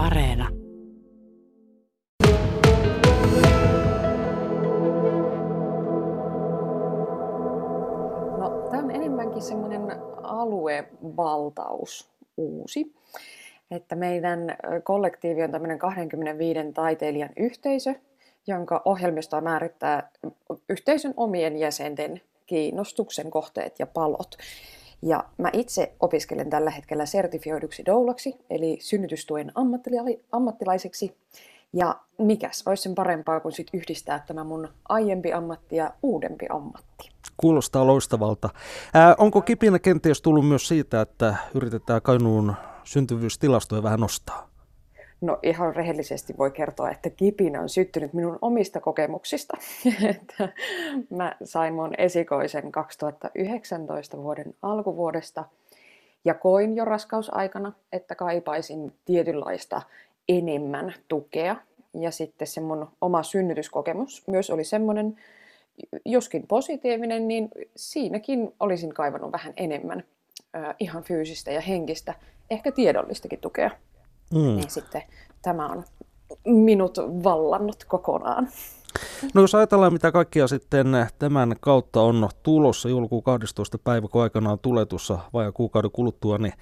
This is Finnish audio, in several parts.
Areena. No, tämä on enemmänkin semmoinen aluevaltaus uusi. Että meidän kollektiivi on tämmöinen 25 taiteilijan yhteisö, jonka ohjelmistoa määrittää yhteisön omien jäsenten kiinnostuksen kohteet ja palot. Ja mä itse opiskelen tällä hetkellä sertifioiduksi doulaksi, eli synnytystuen ammattilaiseksi. Ja mikäs olisi sen parempaa kuin sit yhdistää tämä mun aiempi ammatti ja uudempi ammatti. Kuulostaa loistavalta. Ää, onko kipinä kenties tullut myös siitä, että yritetään Kainuun syntyvyystilastoja vähän nostaa? No ihan rehellisesti voi kertoa, että kipinä on syttynyt minun omista kokemuksista. Mä sain mun esikoisen 2019 vuoden alkuvuodesta ja koin jo raskausaikana, että kaipaisin tietynlaista enemmän tukea. Ja sitten se mun oma synnytyskokemus myös oli semmoinen, joskin positiivinen, niin siinäkin olisin kaivannut vähän enemmän ihan fyysistä ja henkistä, ehkä tiedollistakin tukea. Mm. Niin sitten tämä on minut vallannut kokonaan. No jos ajatellaan, mitä kaikkia sitten tämän kautta on tulossa joulukuun 12. päivä, kun aikanaan tulee tuossa vajaa kuukauden kuluttua, niin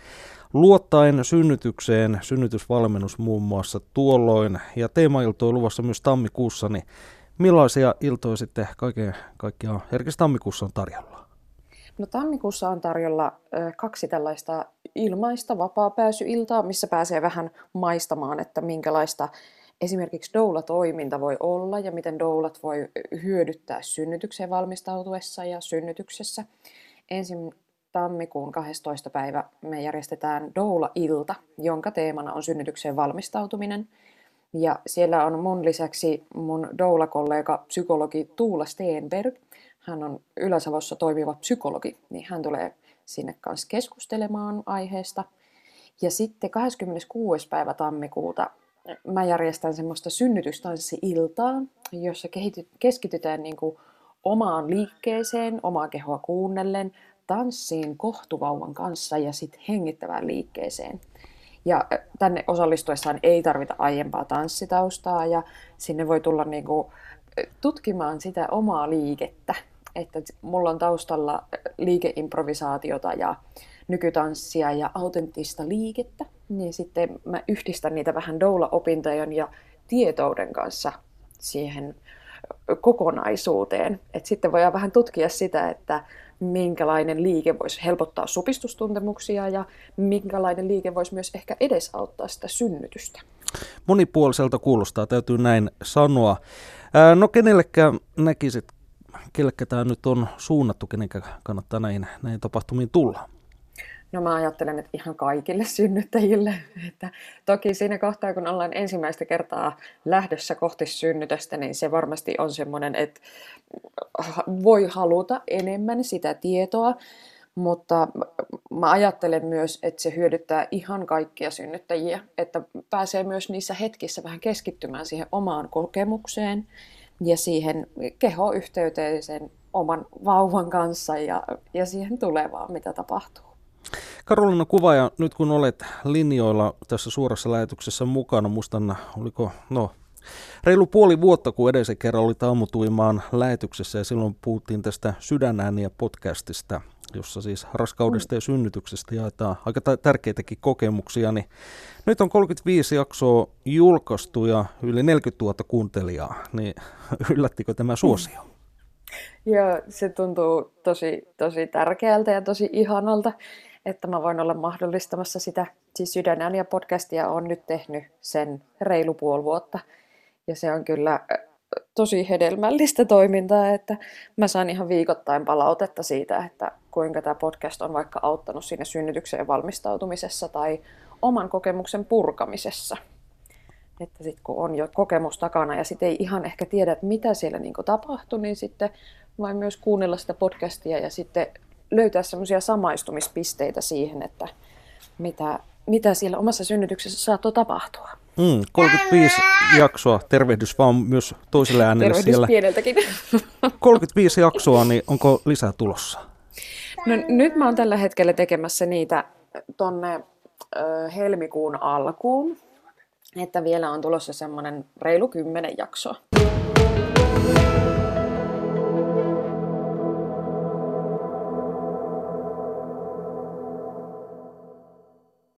luottaen synnytykseen, synnytysvalmennus muun muassa tuolloin, ja teemailto on luvassa myös tammikuussa, niin millaisia iltoja sitten kaiken kaikkiaan herkistä tammikuussa on tarjolla? No tammikuussa on tarjolla kaksi tällaista ilmaista vapaa-pääsyiltaa, missä pääsee vähän maistamaan, että minkälaista esimerkiksi doula-toiminta voi olla ja miten doulat voi hyödyttää synnytykseen valmistautuessa ja synnytyksessä. Ensin tammikuun 12. päivä me järjestetään doula-ilta, jonka teemana on synnytykseen valmistautuminen. Ja siellä on mun lisäksi mun doula-kollega psykologi Tuula Steenberg. Hän on Ylä-Savossa toimiva psykologi, niin hän tulee sinne kanssa keskustelemaan aiheesta. Ja sitten 26. päivä tammikuuta mä järjestän semmoista synnytystanssi-iltaa, jossa keskitytään niin kuin omaan liikkeeseen, omaa kehoa kuunnellen, tanssiin kohtuvauvan kanssa ja sitten hengittävään liikkeeseen. Ja tänne osallistuessaan ei tarvita aiempaa tanssitaustaa ja sinne voi tulla niin kuin tutkimaan sitä omaa liikettä. Että mulla on taustalla liikeimprovisaatiota ja nykytanssia ja autenttista liikettä, niin sitten mä yhdistän niitä vähän doula-opintojen ja tietouden kanssa siihen kokonaisuuteen. Et sitten voidaan vähän tutkia sitä, että minkälainen liike voisi helpottaa supistustuntemuksia ja minkälainen liike voisi myös ehkä edesauttaa sitä synnytystä. Monipuoliselta kuulostaa, täytyy näin sanoa. No kenellekään näkisit, kellekä tämä nyt on suunnattu, kenenkä kannattaa näihin, näihin tapahtumiin tulla? No mä ajattelen, että ihan kaikille synnyttäjille. Että toki siinä kohtaa, kun ollaan ensimmäistä kertaa lähdössä kohti synnytystä, niin se varmasti on semmoinen, että voi haluta enemmän sitä tietoa, mutta mä ajattelen myös, että se hyödyttää ihan kaikkia synnyttäjiä, että pääsee myös niissä hetkissä vähän keskittymään siihen omaan kokemukseen ja siihen kehoyhteyteen sen oman vauvan kanssa ja, ja siihen tulevaan, mitä tapahtuu. Karolina Kuvaaja, nyt kun olet linjoilla tässä suorassa lähetyksessä mukana, muistan, oliko, no, reilu puoli vuotta, kun edellisen kerran oli ammutuimaan lähetyksessä ja silloin puhuttiin tästä sydänääniä podcastista, jossa siis raskaudesta ja synnytyksestä jaetaan aika tärkeitäkin kokemuksia, niin nyt on 35 jaksoa julkaistu ja yli 40 000 kuuntelijaa, niin yllättikö tämä suosio? Joo, se tuntuu tosi, tosi tärkeältä ja tosi ihanalta että mä voin olla mahdollistamassa sitä. Siis Sydänääniä podcastia on nyt tehnyt sen reilu puoli vuotta. Ja se on kyllä tosi hedelmällistä toimintaa, että mä saan ihan viikoittain palautetta siitä, että kuinka tämä podcast on vaikka auttanut siinä synnytykseen valmistautumisessa tai oman kokemuksen purkamisessa. Että sitten kun on jo kokemus takana ja sitten ei ihan ehkä tiedä, mitä siellä niin tapahtui, niin sitten vain myös kuunnella sitä podcastia ja sitten löytää semmoisia samaistumispisteitä siihen, että mitä, mitä siellä omassa synnytyksessä saattoi tapahtua. Mm, 35 jaksoa, tervehdys vaan myös toiselle äänelle tervehdys siellä. pieneltäkin. 35 jaksoa, niin onko lisää tulossa? No nyt mä oon tällä hetkellä tekemässä niitä tonne ö, helmikuun alkuun. että vielä on tulossa semmoinen reilu kymmenen jaksoa.